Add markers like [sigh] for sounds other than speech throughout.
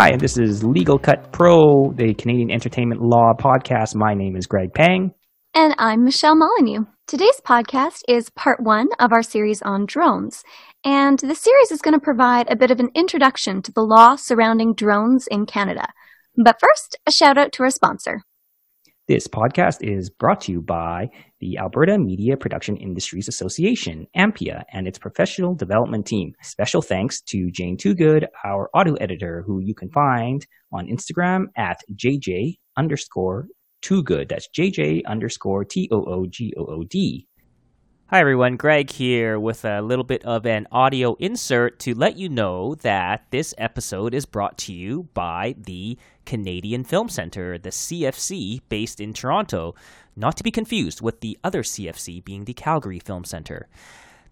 Hi, this is Legal Cut Pro, the Canadian Entertainment Law podcast. My name is Greg Pang. And I'm Michelle Molyneux. Today's podcast is part one of our series on drones. And the series is going to provide a bit of an introduction to the law surrounding drones in Canada. But first, a shout out to our sponsor. This podcast is brought to you by the Alberta Media Production Industries Association, AMPIA, and its professional development team. Special thanks to Jane Toogood, our audio editor, who you can find on Instagram at JJ underscore Toogood. That's JJ underscore T O O G O O D. Hi everyone, Greg here with a little bit of an audio insert to let you know that this episode is brought to you by the Canadian Film Centre, the CFC, based in Toronto, not to be confused with the other CFC being the Calgary Film Centre.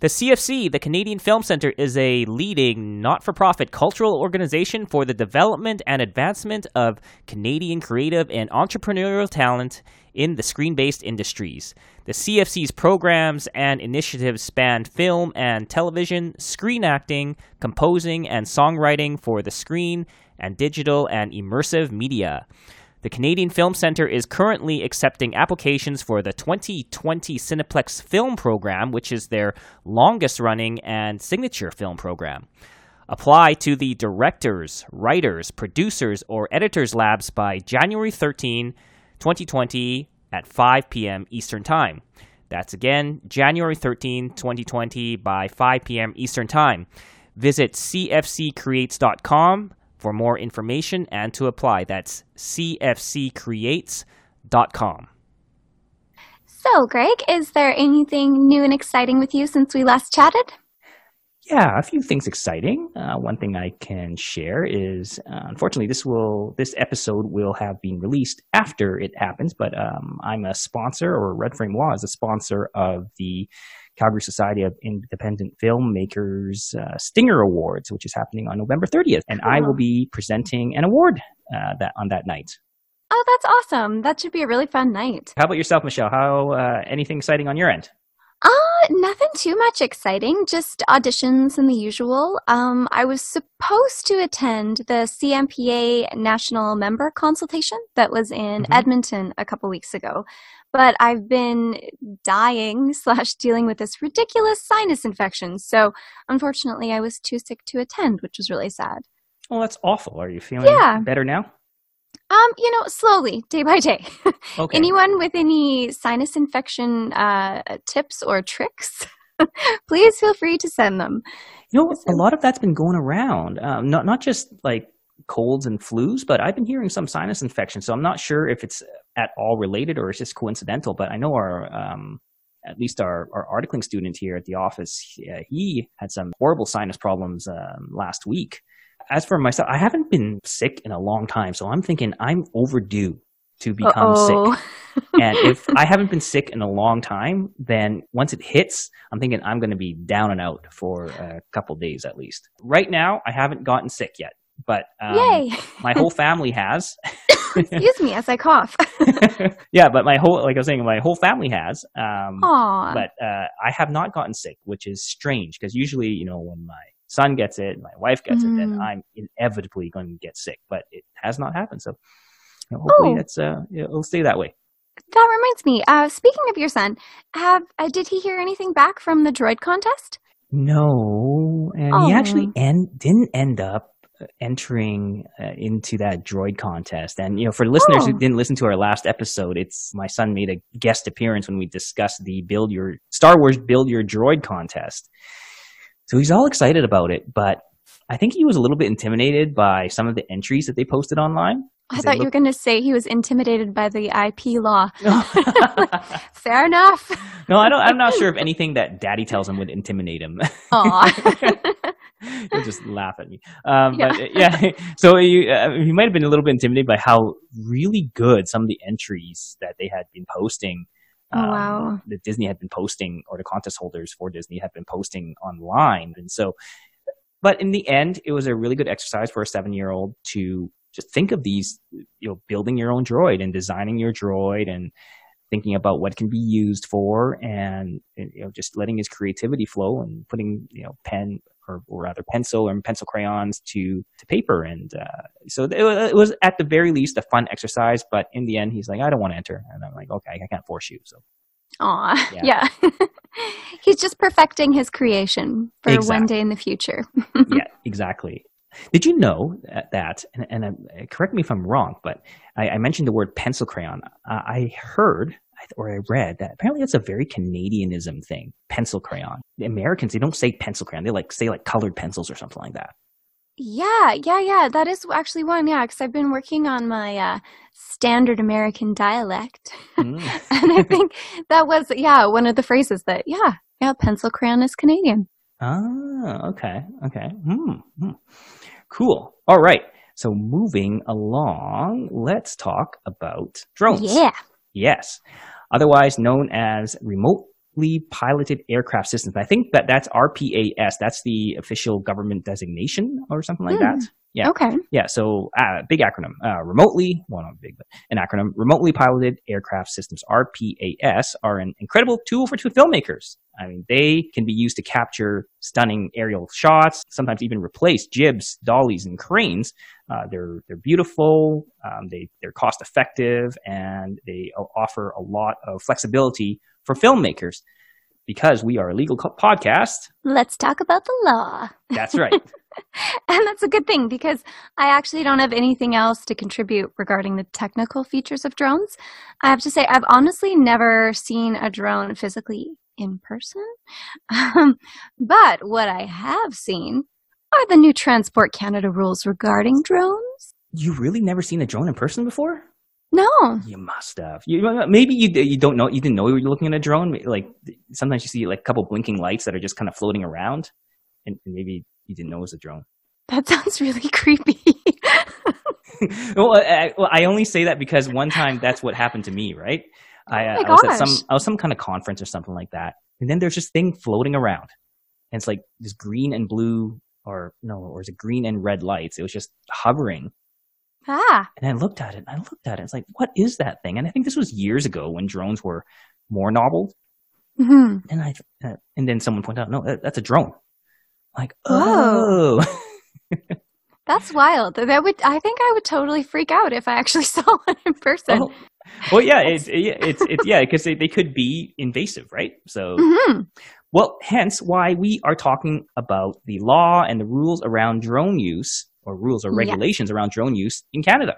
The CFC, the Canadian Film Centre, is a leading not for profit cultural organization for the development and advancement of Canadian creative and entrepreneurial talent in the screen based industries. The CFC's programs and initiatives span film and television, screen acting, composing, and songwriting for the screen, and digital and immersive media. The Canadian Film Centre is currently accepting applications for the 2020 Cineplex Film Program, which is their longest running and signature film program. Apply to the directors, writers, producers, or editors labs by January 13, 2020 at 5 p.m. Eastern Time. That's again January 13, 2020 by 5 p.m. Eastern Time. Visit cfccreates.com for more information and to apply. That's cfccreates.com. So, Greg, is there anything new and exciting with you since we last chatted? Yeah, a few things exciting. Uh, one thing I can share is, uh, unfortunately, this will this episode will have been released after it happens. But um, I'm a sponsor, or Red Frame Law is a sponsor of the Calgary Society of Independent Filmmakers uh, Stinger Awards, which is happening on November 30th, and I will be presenting an award uh, that on that night. Oh, that's awesome! That should be a really fun night. How about yourself, Michelle? How uh, anything exciting on your end? Uh, nothing too much exciting, just auditions and the usual. Um, I was supposed to attend the CMPA National Member Consultation that was in mm-hmm. Edmonton a couple weeks ago, but I've been dying [laughs] slash dealing with this ridiculous sinus infection. So unfortunately, I was too sick to attend, which was really sad. Well, that's awful. Are you feeling yeah. better now? Um, you know, slowly, day by day. [laughs] Okay. Anyone with any sinus infection uh, tips or tricks, [laughs] please feel free to send them. You know, a lot of that's been going around. Um, not not just like colds and flus, but I've been hearing some sinus infections. So I'm not sure if it's at all related or it's just coincidental. But I know our um, at least our, our articling student here at the office, uh, he had some horrible sinus problems um, last week as for myself, I haven't been sick in a long time, so I'm thinking I'm overdue to become Uh-oh. sick. [laughs] and if I [laughs] haven't been sick in a long time, then once it hits, I'm thinking I'm going to be down and out for a couple days at least. Right now, I haven't gotten sick yet, but um, Yay. my whole family has. [laughs] Excuse me as I cough. yeah, but my whole, like I was saying, my whole family has. Um, Aww. But uh, I have not gotten sick, which is strange because usually, you know, when my son gets it, my wife gets mm. it, then mm-hmm. I'm inevitably going to get sick. But it has not happened. So you know, hopefully oh. it's uh, it'll stay that way. That reminds me. Uh, speaking of your son, have uh, did he hear anything back from the droid contest? No, and oh. he actually end, didn't end up uh, entering uh, into that droid contest. And you know, for listeners oh. who didn't listen to our last episode, it's my son made a guest appearance when we discussed the build your Star Wars build your droid contest. So he's all excited about it, but I think he was a little bit intimidated by some of the entries that they posted online. I thought look- you were going to say he was intimidated by the IP law. [laughs] [laughs] Fair enough. No, I don't. I'm not sure if anything that Daddy tells him would intimidate him. [laughs] He'll just laugh at me. Um, yeah. But yeah, so you, uh, he might have been a little bit intimidated by how really good some of the entries that they had been posting Oh, um, wow. that Disney had been posting, or the contest holders for Disney had been posting online. And so, but in the end, it was a really good exercise for a seven year old to just think of these, you know, building your own droid and designing your droid and thinking about what can be used for and, you know, just letting his creativity flow and putting, you know, pen or, or rather pencil or pencil crayons to to paper. And uh, so it, it, was at the very least a fun exercise. But in the end, he's like, I don't want to enter, and I'm like, okay, I can't force you. So. Aw, yeah. yeah. [laughs] he's just perfecting his creation for exactly. one day in the future. [laughs] yeah, exactly. Did you know that, and, and uh, correct me if I'm wrong, but I, I mentioned the word pencil crayon. Uh, I heard or I read that apparently that's a very Canadianism thing, pencil crayon. The Americans, they don't say pencil crayon. They like say like colored pencils or something like that. Yeah, yeah, yeah. That is actually one. Yeah, because I've been working on my uh, standard American dialect, mm. [laughs] and I think that was yeah one of the phrases that yeah yeah pencil crayon is Canadian. Ah, okay, okay. Hmm. Cool. All right. So moving along, let's talk about drones. Yeah. Yes. Otherwise known as remotely piloted aircraft systems. I think that that's RPAS. That's the official government designation or something like mm. that. Yeah. Okay. Yeah. So, uh, big acronym. Uh, remotely, well, not big, but an acronym. Remotely piloted aircraft systems (RPAS) are an incredible tool for two filmmakers. I mean, they can be used to capture stunning aerial shots, sometimes even replace jibs, dollies, and cranes. Uh, they're they're beautiful. Um, they they're cost effective, and they offer a lot of flexibility for filmmakers. Because we are a legal co- podcast, let's talk about the law. That's right. [laughs] [laughs] and that's a good thing because I actually don't have anything else to contribute regarding the technical features of drones. I have to say, I've honestly never seen a drone physically in person. [laughs] Um, but what I have seen are the new Transport Canada rules regarding drones. You really never seen a drone in person before? No. You must have. You, maybe you you don't know. You didn't know you were looking at a drone. Like sometimes you see like a couple blinking lights that are just kind of floating around, and, and maybe you didn't know it was a drone. That sounds really [laughs] creepy. [laughs] well, I, well, I only say that because one time that's what happened to me. Right? [laughs] I, oh I was at some I was some kind of conference or something like that, and then there's this thing floating around, and it's like this green and blue, or no, or is it green and red lights? It was just hovering. Ah. And I looked at it, and I looked at it. It's like, what is that thing? And I think this was years ago when drones were more novel. Mm-hmm. And I, uh, and then someone pointed out, no, that, that's a drone. Like, oh. [laughs] That's wild. That would I think I would totally freak out if I actually [laughs] saw one in person. Oh. Well, yeah, it's it's it's yeah, because they, they could be invasive, right? So, mm-hmm. well, hence why we are talking about the law and the rules around drone use, or rules or regulations yeah. around drone use in Canada.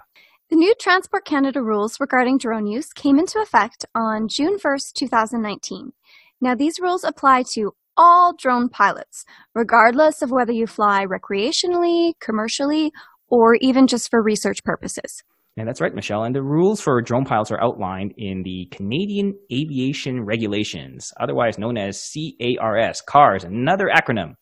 The new Transport Canada rules regarding drone use came into effect on June 1st, 2019. Now, these rules apply to all drone pilots, regardless of whether you fly recreationally, commercially, or even just for research purposes. Yeah, that's right, Michelle. And the rules for drone pilots are outlined in the Canadian Aviation Regulations, otherwise known as CARS, CARS, another acronym.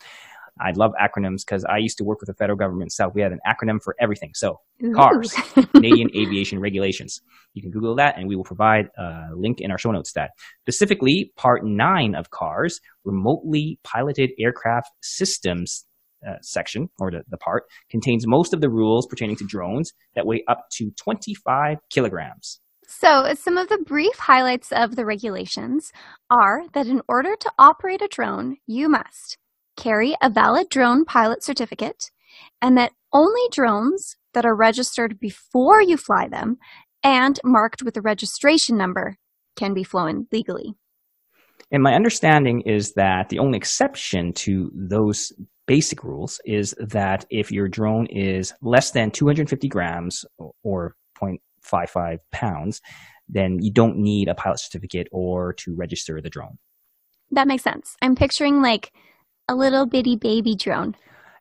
I love acronyms because I used to work with the federal government, so we had an acronym for everything. So, CARS, [laughs] Canadian Aviation Regulations. You can Google that, and we will provide a link in our show notes. That specifically, Part Nine of CARS, Remotely Piloted Aircraft Systems uh, section, or the, the part, contains most of the rules pertaining to drones that weigh up to 25 kilograms. So, some of the brief highlights of the regulations are that in order to operate a drone, you must carry a valid drone pilot certificate, and that only drones that are registered before you fly them and marked with a registration number can be flown legally. And my understanding is that the only exception to those basic rules is that if your drone is less than 250 grams or 0.55 pounds, then you don't need a pilot certificate or to register the drone. That makes sense. I'm picturing like a little bitty baby drone,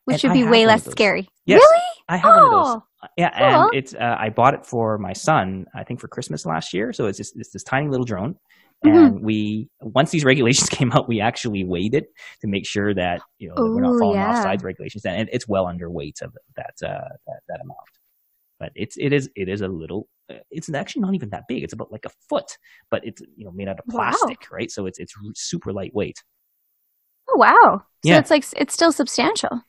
which and would be way less scary. Yes, really? I have oh, one of those. Oh, yeah, cool. and it's uh, I bought it for my son. I think for Christmas last year. So it's just, it's this tiny little drone, mm-hmm. and we once these [laughs] regulations came out, we actually weighed it to make sure that you know Ooh, we're not falling yeah. offside regulations, and it's well under weight of that uh, that, that amount. But it's it is it is a little. Uh, it's actually not even that big. It's about like a foot, but it's you know made out of plastic, wow. right? So it's it's super lightweight. Oh wow! So yeah. it's like it's still substantial.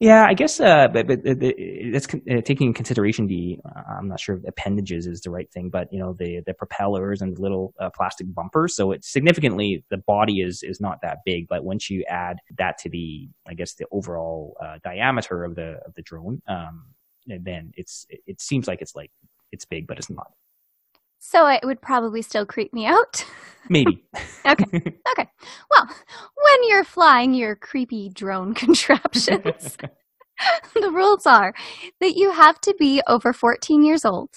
Yeah, I guess, uh, but, but it's uh, taking in consideration the, uh, I'm not sure if appendages is the right thing, but you know, the, the propellers and the little uh, plastic bumpers. So it's significantly, the body is, is not that big, but once you add that to the, I guess, the overall uh, diameter of the, of the drone, um, then it's, it seems like it's like, it's big, but it's not. So it would probably still creep me out. [laughs] Maybe. okay. Okay. Well, when you're flying your creepy drone [laughs] contraptions, [laughs] the rules are that you have to be over 14 years old.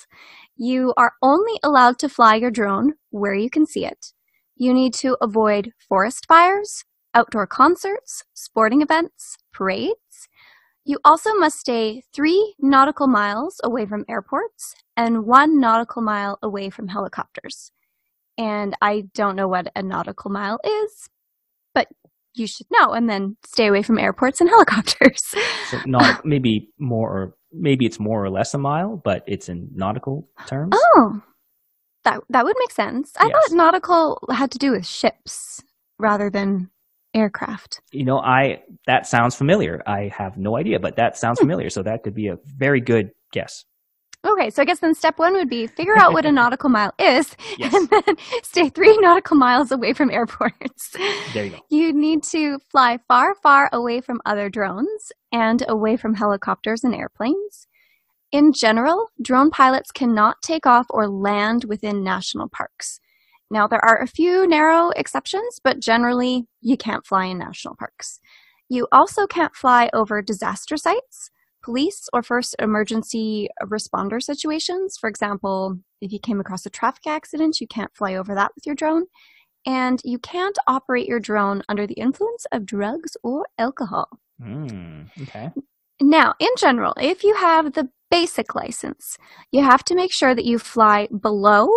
You are only allowed to fly your drone where you can see it. You need to avoid forest fires, outdoor concerts, sporting events, parades. You also must stay three nautical miles away from airports and one nautical mile away from helicopters. And I don't know what a nautical mile is, but you should know and then stay away from airports and [laughs] helicopters. so not [laughs] maybe more or maybe it's more or less a mile, but it's in nautical terms. Oh. That that would make sense. I yes. thought nautical had to do with ships rather than aircraft. You know, I that sounds familiar. I have no idea, but that sounds hmm. familiar. So that could be a very good guess. Okay, so I guess then step one would be figure out what a [laughs] nautical mile is, yes. and then [laughs] stay three nautical miles away from airports. There you go. You need to fly far, far away from other drones and away from helicopters and airplanes. In general, drone pilots cannot take off or land within national parks. Now, there are a few narrow exceptions, but generally, you can't fly in national parks. You also can't fly over disaster sites, police or first emergency responder situations. For example, if you came across a traffic accident, you can't fly over that with your drone. And you can't operate your drone under the influence of drugs or alcohol. Mm, okay. Now, in general, if you have the basic license, you have to make sure that you fly below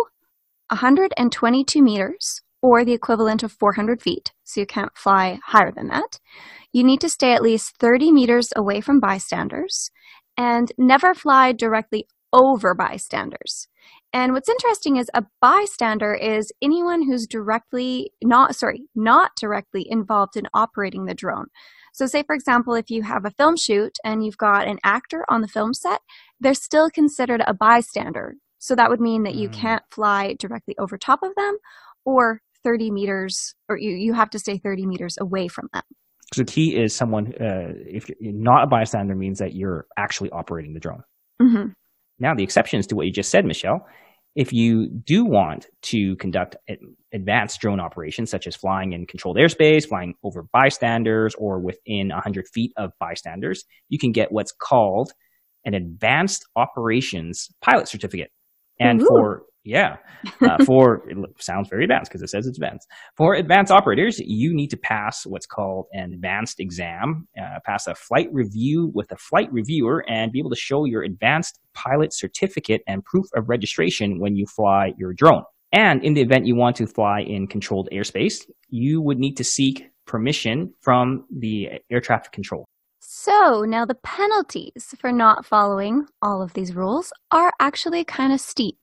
122 meters or the equivalent of 400 feet, so you can't fly higher than that. You need to stay at least 30 meters away from bystanders and never fly directly over bystanders. And what's interesting is a bystander is anyone who's directly not sorry, not directly involved in operating the drone. So say for example if you have a film shoot and you've got an actor on the film set, they're still considered a bystander so that would mean that you mm. can't fly directly over top of them or 30 meters, or you, you have to stay 30 meters away from them. So the key is someone, uh, if you're not a bystander, means that you're actually operating the drone. Mm-hmm. Now, the exceptions to what you just said, Michelle, if you do want to conduct advanced drone operations, such as flying in controlled airspace, flying over bystanders, or within 100 feet of bystanders, you can get what's called an advanced operations pilot certificate. And Ooh. for yeah, uh, [laughs] for it sounds very advanced because it says it's advanced. For advanced operators, you need to pass what's called an advanced exam, uh, pass a flight review with a flight reviewer, and be able to show your advanced pilot certificate and proof of registration when you fly your drone. And in the event you want to fly in controlled airspace, you would need to seek permission from the air traffic control. So now the penalties for not following all of these rules are actually kind of steep.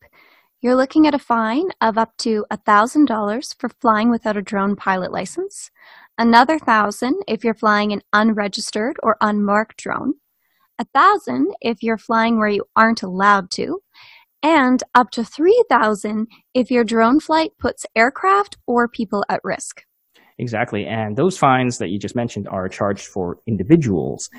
You're looking at a fine of up to $1,000 for flying without a drone pilot license, another 1000 if you're flying an unregistered or unmarked drone, 1000 if you're flying where you aren't allowed to, and up to 3000 if your drone flight puts aircraft or people at risk. Exactly. And those fines that you just mentioned are charged for individuals.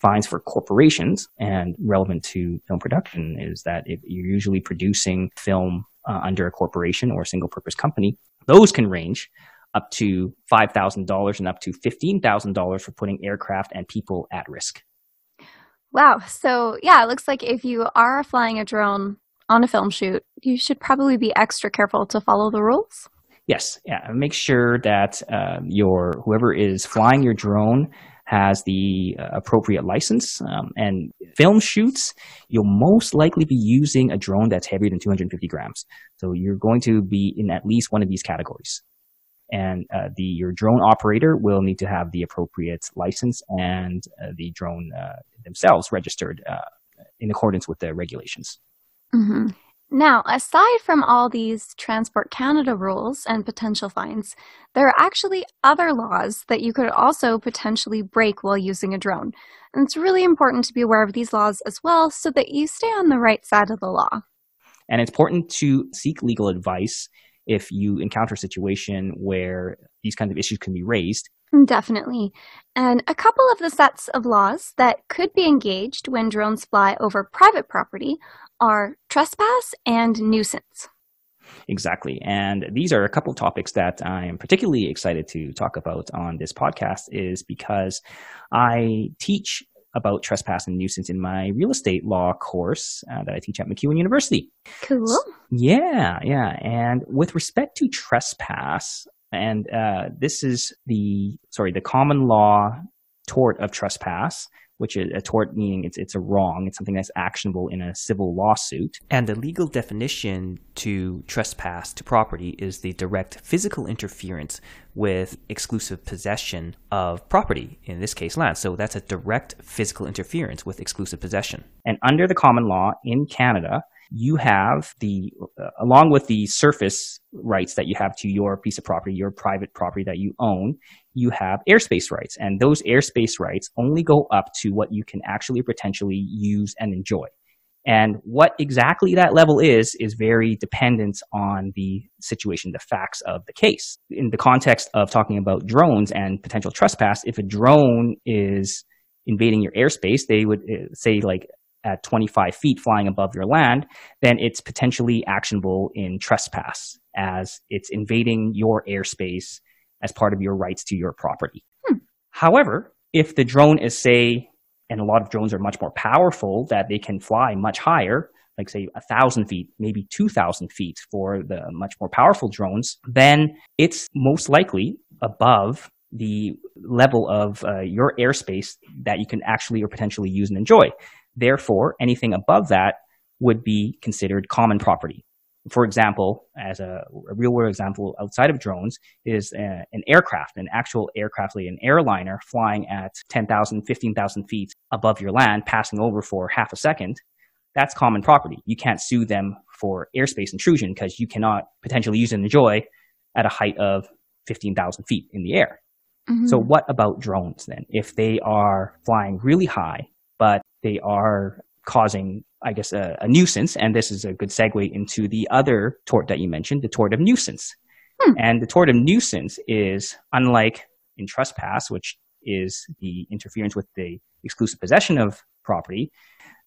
Fines for corporations and relevant to film production is that if you're usually producing film uh, under a corporation or a single purpose company, those can range up to $5,000 and up to $15,000 for putting aircraft and people at risk. Wow. So, yeah, it looks like if you are flying a drone on a film shoot, you should probably be extra careful to follow the rules. Yes, yeah. Make sure that uh, your whoever is flying your drone has the uh, appropriate license. Um, and film shoots, you'll most likely be using a drone that's heavier than 250 grams. So you're going to be in at least one of these categories. And uh, the your drone operator will need to have the appropriate license and uh, the drone uh, themselves registered uh, in accordance with the regulations. Mm-hmm. Now, aside from all these Transport Canada rules and potential fines, there are actually other laws that you could also potentially break while using a drone. And it's really important to be aware of these laws as well so that you stay on the right side of the law. And it's important to seek legal advice if you encounter a situation where these kinds of issues can be raised. Definitely. And a couple of the sets of laws that could be engaged when drones fly over private property are trespass and nuisance. Exactly. And these are a couple of topics that I am particularly excited to talk about on this podcast is because I teach about trespass and nuisance in my real estate law course uh, that I teach at MacEwan University. Cool. Yeah, yeah. And with respect to trespass, and uh, this is the sorry the common law tort of trespass which is a tort meaning it's it's a wrong, it's something that's actionable in a civil lawsuit. And the legal definition to trespass to property is the direct physical interference with exclusive possession of property, in this case land. So that's a direct physical interference with exclusive possession. And under the common law in Canada, you have the, uh, along with the surface rights that you have to your piece of property, your private property that you own, you have airspace rights. And those airspace rights only go up to what you can actually potentially use and enjoy. And what exactly that level is, is very dependent on the situation, the facts of the case. In the context of talking about drones and potential trespass, if a drone is invading your airspace, they would uh, say like at 25 feet flying above your land, then it's potentially actionable in trespass as it's invading your airspace as part of your rights to your property. Hmm. However, if the drone is, say, and a lot of drones are much more powerful, that they can fly much higher, like say a thousand feet, maybe 2,000 feet for the much more powerful drones, then it's most likely above the level of uh, your airspace that you can actually or potentially use and enjoy. Therefore, anything above that would be considered common property. For example, as a, a real world example outside of drones is a, uh, an aircraft, an actual aircraft, like an airliner flying at 10,000, 15,000 feet above your land, passing over for half a second. That's common property. You can't sue them for airspace intrusion because you cannot potentially use and enjoy at a height of 15,000 feet in the air. Mm-hmm. So what about drones then? If they are flying really high, but they are causing, I guess, a, a, nuisance. And this is a good segue into the other tort that you mentioned, the tort of nuisance. Hmm. And the tort of nuisance is unlike in trespass, which is the interference with the exclusive possession of property.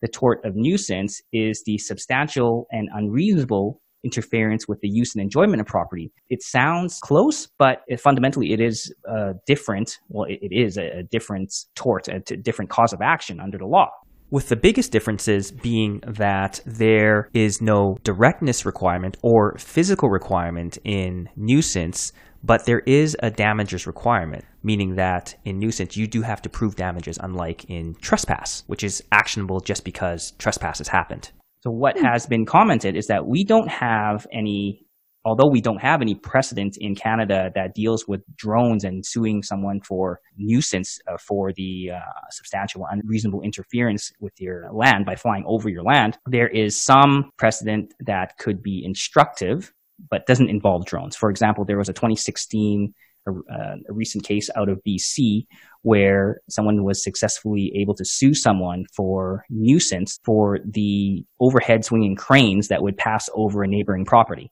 The tort of nuisance is the substantial and unreasonable interference with the use and enjoyment of property. It sounds close, but it, fundamentally it is uh, different. Well, it, it is a, a different tort, a different cause of action under the law with the biggest differences being that there is no directness requirement or physical requirement in nuisance, but there is a damages requirement, meaning that in nuisance you do have to prove damages, unlike in trespass, which is actionable just because trespass has happened. So what has been commented is that we don't have any although we don't have any precedent in Canada that deals with drones and suing someone for nuisance uh, for the uh, substantial unreasonable interference with your land by flying over your land, there is some precedent that could be instructive, but doesn't involve drones. For example, there was a 2016 a, uh, a recent case out of BC where someone was successfully able to sue someone for nuisance for the overhead swinging cranes that would pass over a neighboring property.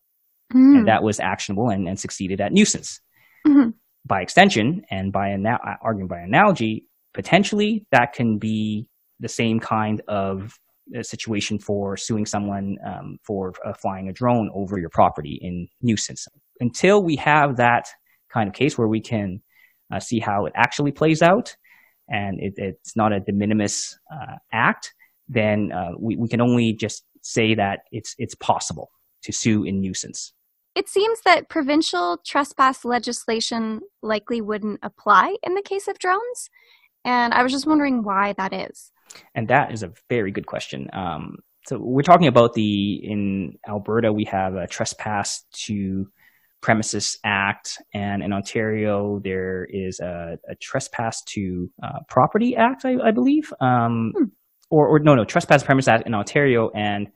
Mm. And that was actionable and, and succeeded at nuisance. Mm-hmm. By extension, and by ana- arguing by analogy, potentially that can be the same kind of situation for suing someone um, for uh, flying a drone over your property in nuisance. Until we have that kind of case where we can uh, see how it actually plays out, and it, it's not a de minimis uh, act, then uh, we, we can only just say that it's it's possible to sue in nuisance. It seems that provincial trespass legislation likely wouldn't apply in the case of drones. And I was just wondering why that is. And that is a very good question. Um, so we're talking about the, in Alberta, we have a trespass to premises act and in ontario there is a, a trespass to uh, property act i, I believe um, hmm. or, or no no trespass premises act in ontario and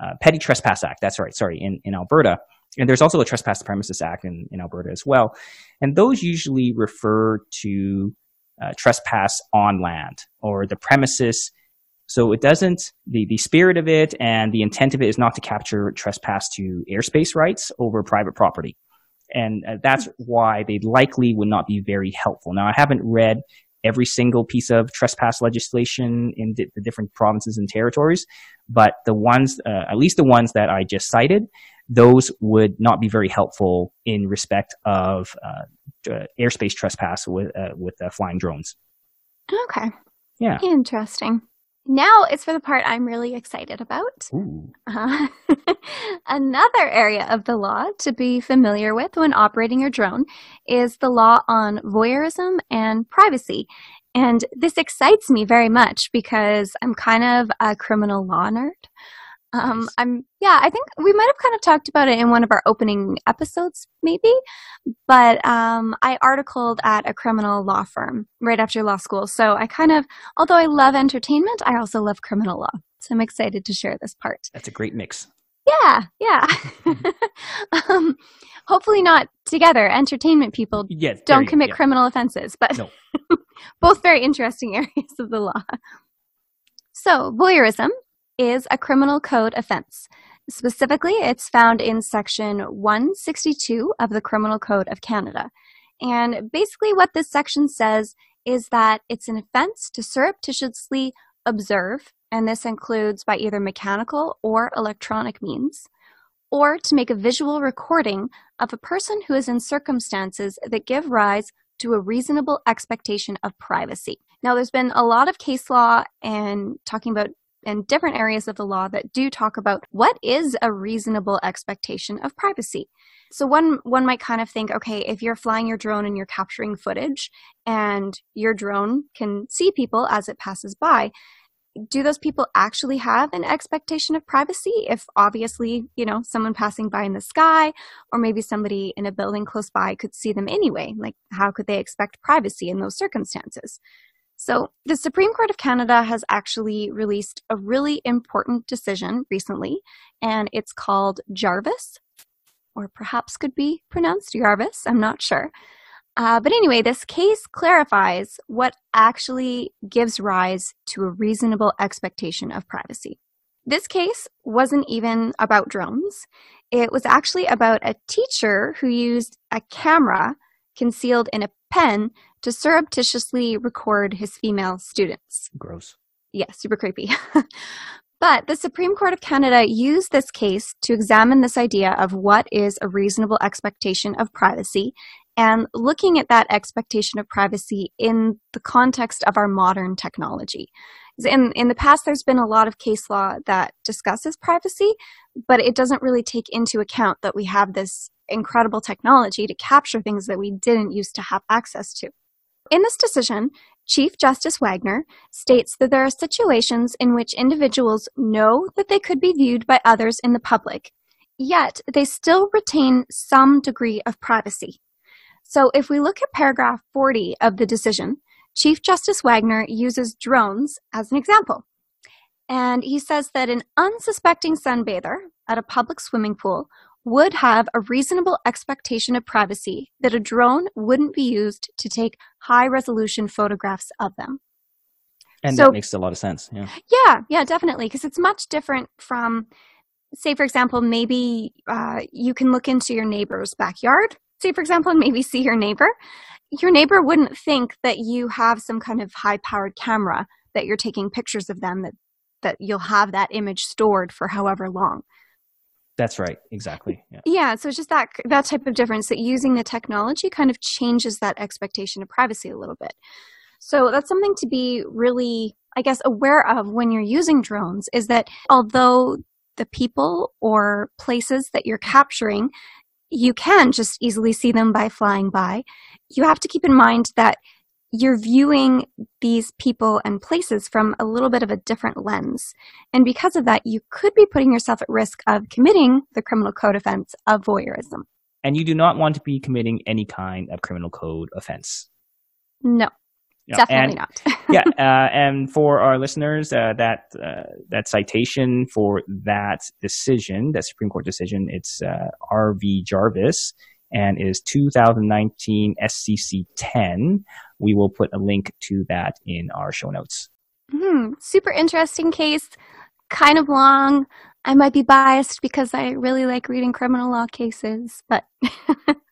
uh, Petty Trespass Act. That's right. Sorry, in, in Alberta. And there's also a Trespass Premises Act in, in Alberta as well. And those usually refer to uh, trespass on land or the premises. So it doesn't, the, the spirit of it and the intent of it is not to capture trespass to airspace rights over private property. And uh, that's why they likely would not be very helpful. Now, I haven't read every single piece of trespass legislation in the, the different provinces and territories, but the ones, uh, at least the ones that I just cited, those would not be very helpful in respect of uh, airspace trespass with uh, with uh, flying drones. Okay. Yeah. Interesting. Now it's for the part I'm really excited about. Uh, [laughs] another area of the law to be familiar with when operating your drone is the law on voyeurism and privacy. And this excites me very much because I'm kind of a criminal law nerd. Um, Nice. I'm yeah, I think we might have kind of talked about it in one of our opening episodes, maybe. But um, I articled at a criminal law firm right after law school, so I kind of, although I love entertainment, I also love criminal law. So I'm excited to share this part. that's a great mix. Yeah, yeah. [laughs] um, hopefully not together. Entertainment people Yeah. don't you commit yeah. criminal offenses, but No. [laughs] both very interesting [laughs] areas of the law. So, voyeurism is a criminal code offense. Specifically, it's found in section 162 of the Criminal Code of Canada. And basically, what this section says is that it's an offense to surreptitiously observe, and this includes by either mechanical or electronic means, or to make a visual recording of a person who is in circumstances that give rise to a reasonable expectation of privacy. Now, there's been a lot of case law and talking about in different areas of the law that do talk about what is a reasonable expectation of privacy. So one one might kind of think, okay, if you're flying your drone and you're capturing footage and your drone can see people as it passes by, do those people actually have an expectation of privacy if obviously, you know, someone passing by in the sky or maybe somebody in a building close by could see them anyway? Like how could they expect privacy in those circumstances? So, the Supreme Court of Canada has actually released a really important decision recently, and it's called Jarvis, or perhaps could be pronounced Jarvis, I'm not sure. Uh, but anyway, this case clarifies what actually gives rise to a reasonable expectation of privacy. This case wasn't even about drones. It was actually about a teacher who used a camera concealed in a pen to surreptitiously record his female students. Gross. Yeah, super creepy. [laughs] but the Supreme Court of Canada used this case to examine this idea of what is a reasonable expectation of privacy and looking at that expectation of privacy in the context of our modern technology. In, in the past, there's been a lot of case law that discusses privacy, but it doesn't really take into account that we have this incredible technology to capture things that we didn't used to have access to. In this decision, Chief Justice Wagner states that there are situations in which individuals know that they could be viewed by others in the public, yet they still retain some degree of privacy. So if we look at paragraph 40 of the decision, Chief Justice Wagner uses drones as an example. And he says that an unsuspecting sunbather at a public swimming pool would have a reasonable expectation of privacy that a drone wouldn't be used to take high resolution photographs of them. And So- that makes a lot of sense. Yeah. Yeah, yeah, definitely, because it's much different from, say, for example, maybe uh, you can look into your neighbor's backyard, say, for example, and maybe see your neighbor. Your neighbor wouldn't think that you have some kind of high powered camera that you're taking pictures of them that that you'll have that image stored for however long. That's right. Exactly. Yeah. Yeah, so it's just that that type of difference that using the technology kind of changes that expectation of privacy a little bit. So that's something to be really, I guess, aware of when you're using drones is that although the people or places that you're capturing, you can just easily see them by flying by. You have to keep in mind that you're viewing these people and places from a little bit of a different lens. And because of that, you could be putting yourself at risk of committing the criminal code offense of voyeurism. And you do not want to be committing any kind of criminal code offense. No. Definitely and, not. [laughs] yeah, uh, and for our listeners, uh, that uh, that citation for that decision, that Supreme Court decision, it's uh, R.V. Jarvis and is 2019 SCC 10. We will put a link to that in our show notes. Hmm, super interesting case, kind of long. I might be biased because I really like reading criminal law cases, but [laughs]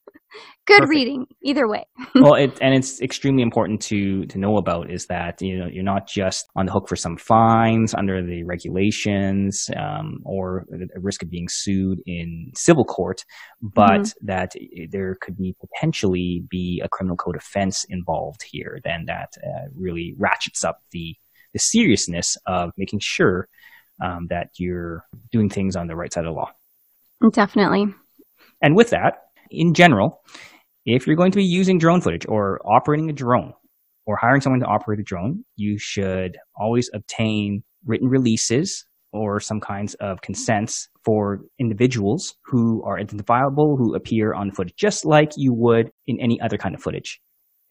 good Perfect. reading either way. [laughs] well, it, and it's extremely important to to know about is that you know you're not just on the hook for some fines under the regulations um, or a risk of being sued in civil court, but mm-hmm. that there could be potentially be a criminal code offense involved here. Then that uh, really ratchets up the the seriousness of making sure um, that you're doing things on the right side of the law. Definitely. And with that, in general, if you're going to be using drone footage or operating a drone or hiring someone to operate a drone, you should always obtain written releases or some kinds of consents for individuals who are identifiable, who appear on footage, just like you would in any other kind of footage.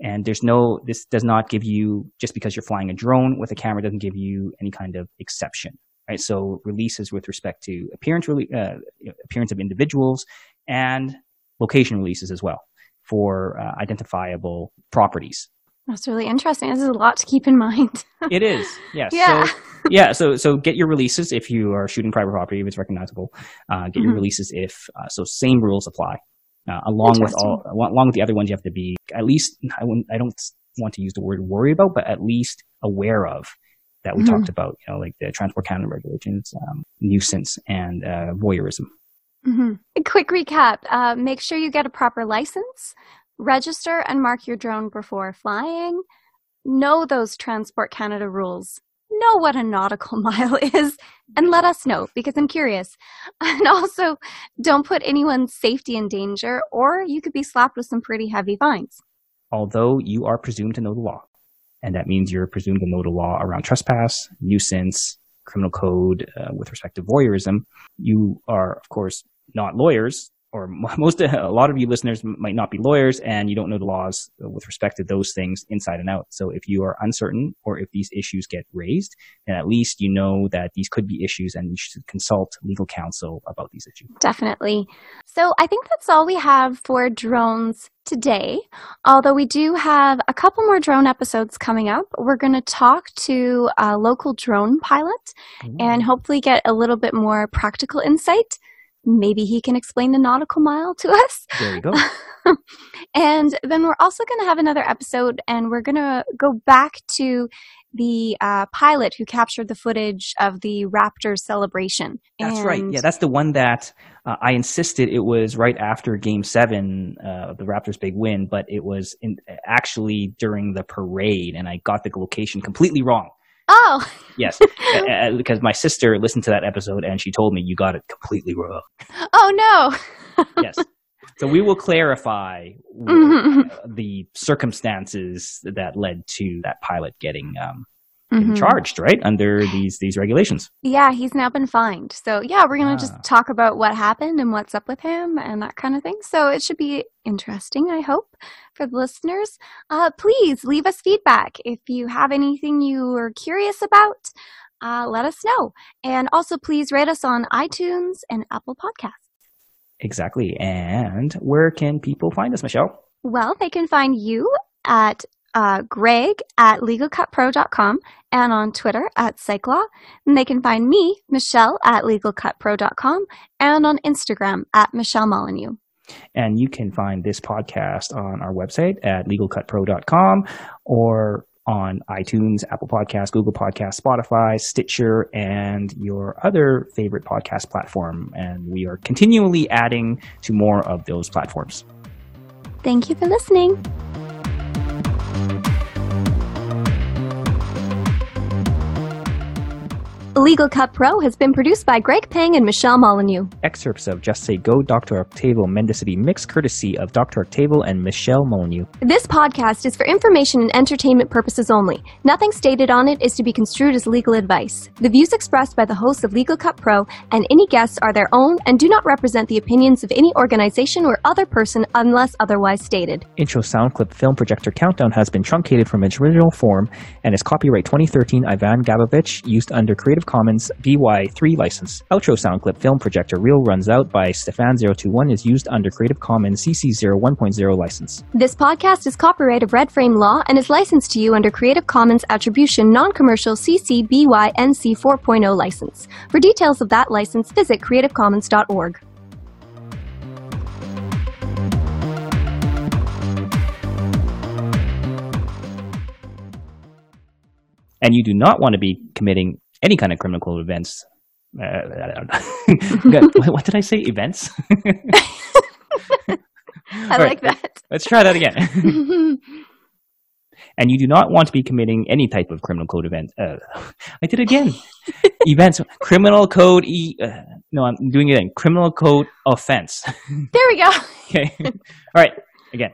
And there's no, this does not give you, just because you're flying a drone with a camera, doesn't give you any kind of exception right? So releases with respect to appearance, uh, appearance of individuals and location releases as well for uh, identifiable properties. That's really interesting. This is a lot to keep in mind. [laughs] it is, yes. Yeah. So, [laughs] yeah. So, so get your releases if you are shooting private property, if it's recognizable. Uh, get mm-hmm. your releases if uh, so. Same rules apply. Uh, along with all, along with the other ones, you have to be at least. I, I don't want to use the word worry about, but at least aware of that we mm-hmm. talked about, you know, like the Transport Canada regulations, um, nuisance, and uh, voyeurism. Mm-hmm. A quick recap uh, make sure you get a proper license, register and mark your drone before flying, know those Transport Canada rules, know what a nautical [laughs] mile is, and let us know because I'm curious. [laughs] And also, don't put anyone's safety in danger, or you could be slapped with some pretty heavy fines. Although you are presumed to know the law and that means you're presumed to know the law around trespass, nuisance, criminal code uh, with respect to voyeurism. You are, of course, not lawyers, or [laughs] most a lot of you listeners might not be lawyers and you don't know the laws with respect to those things inside and out. So if you are uncertain or if these issues get raised, then at least you know that these could be issues and you should consult legal counsel about these issues. Definitely. So I think that's all we have for drones today. Although we do have a couple more drone episodes coming up, we're going to talk to a local drone pilot Ooh. and hopefully get a little bit more practical insight maybe he can explain the nautical mile to us. There you go. [laughs] and then we're also going to have another episode, and we're going to go back to the uh, pilot who captured the footage of the Raptors celebration. That's and right. Yeah, that's the one that uh, I insisted it was right after Game Seven uh, of the Raptors' big win, but it was in, actually during the parade, and I got the location completely wrong. Oh. yes, because my sister listened to that episode and she told me you got it completely wrong. Oh no. [laughs] yes. So we will clarify mm-hmm. the circumstances that led to that pilot getting um, mm-hmm. charged, right, under these these regulations. Yeah, he's now been fined. So yeah, we're gonna ah. just talk about what happened and what's up with him and that kind of thing. So it should be interesting, I hope, for the listeners. Uh, please leave us feedback if you have anything you are curious about. Uh, let us know, and also please rate us on iTunes and Apple Podcasts. Exactly. And where can people find us, Michelle? Well, they can find you at uh, Greg at LegalCutPro.com and on Twitter at PsychLaw. And they can find me, Michelle, at LegalCutPro.com and on Instagram at Michelle Molyneux. And you can find this podcast on our website at LegalCutPro.com or on iTunes, Apple Podcasts, Google Podcasts, Spotify, Stitcher, and your other favorite podcast platform. And we are continually adding to more of those platforms. Thank you for listening. Legal Cut Pro has been produced by Greg Pang and Michelle Molyneux. Excerpts of Just Say Go, Dr. Octavo Mendicity mix courtesy of Dr. Octavo and Michelle Molyneux. This podcast is for information and entertainment purposes only. Nothing stated on it is to be construed as legal advice. The views expressed by the hosts of Legal Cut Pro and any guests are their own and do not represent the opinions of any organization or other person unless otherwise stated. Intro sound clip film projector countdown has been truncated from its original form and is copyright 2013 Ivan Gabovich, used under Creative Commons BY3 license. Outro sound clip film projector reel runs out by Stefan021 is used under Creative Commons CC 01.0 license. This podcast is copyright of Red Frame Law and is licensed to you under Creative Commons Attribution Non-Commercial CC BY NC 4.0 license. For details of that license, visit creativecommons.org. And you do not want to be committing any kind of criminal events. Uh, [laughs] what did I say? Events? [laughs] [laughs] I like that. Let's try that again. and you do not want to be committing any type of criminal code event. Uh, I did it again. Events, criminal code. E, uh, no, I'm doing it again. Criminal code offense. There we go. okay. All right. Again.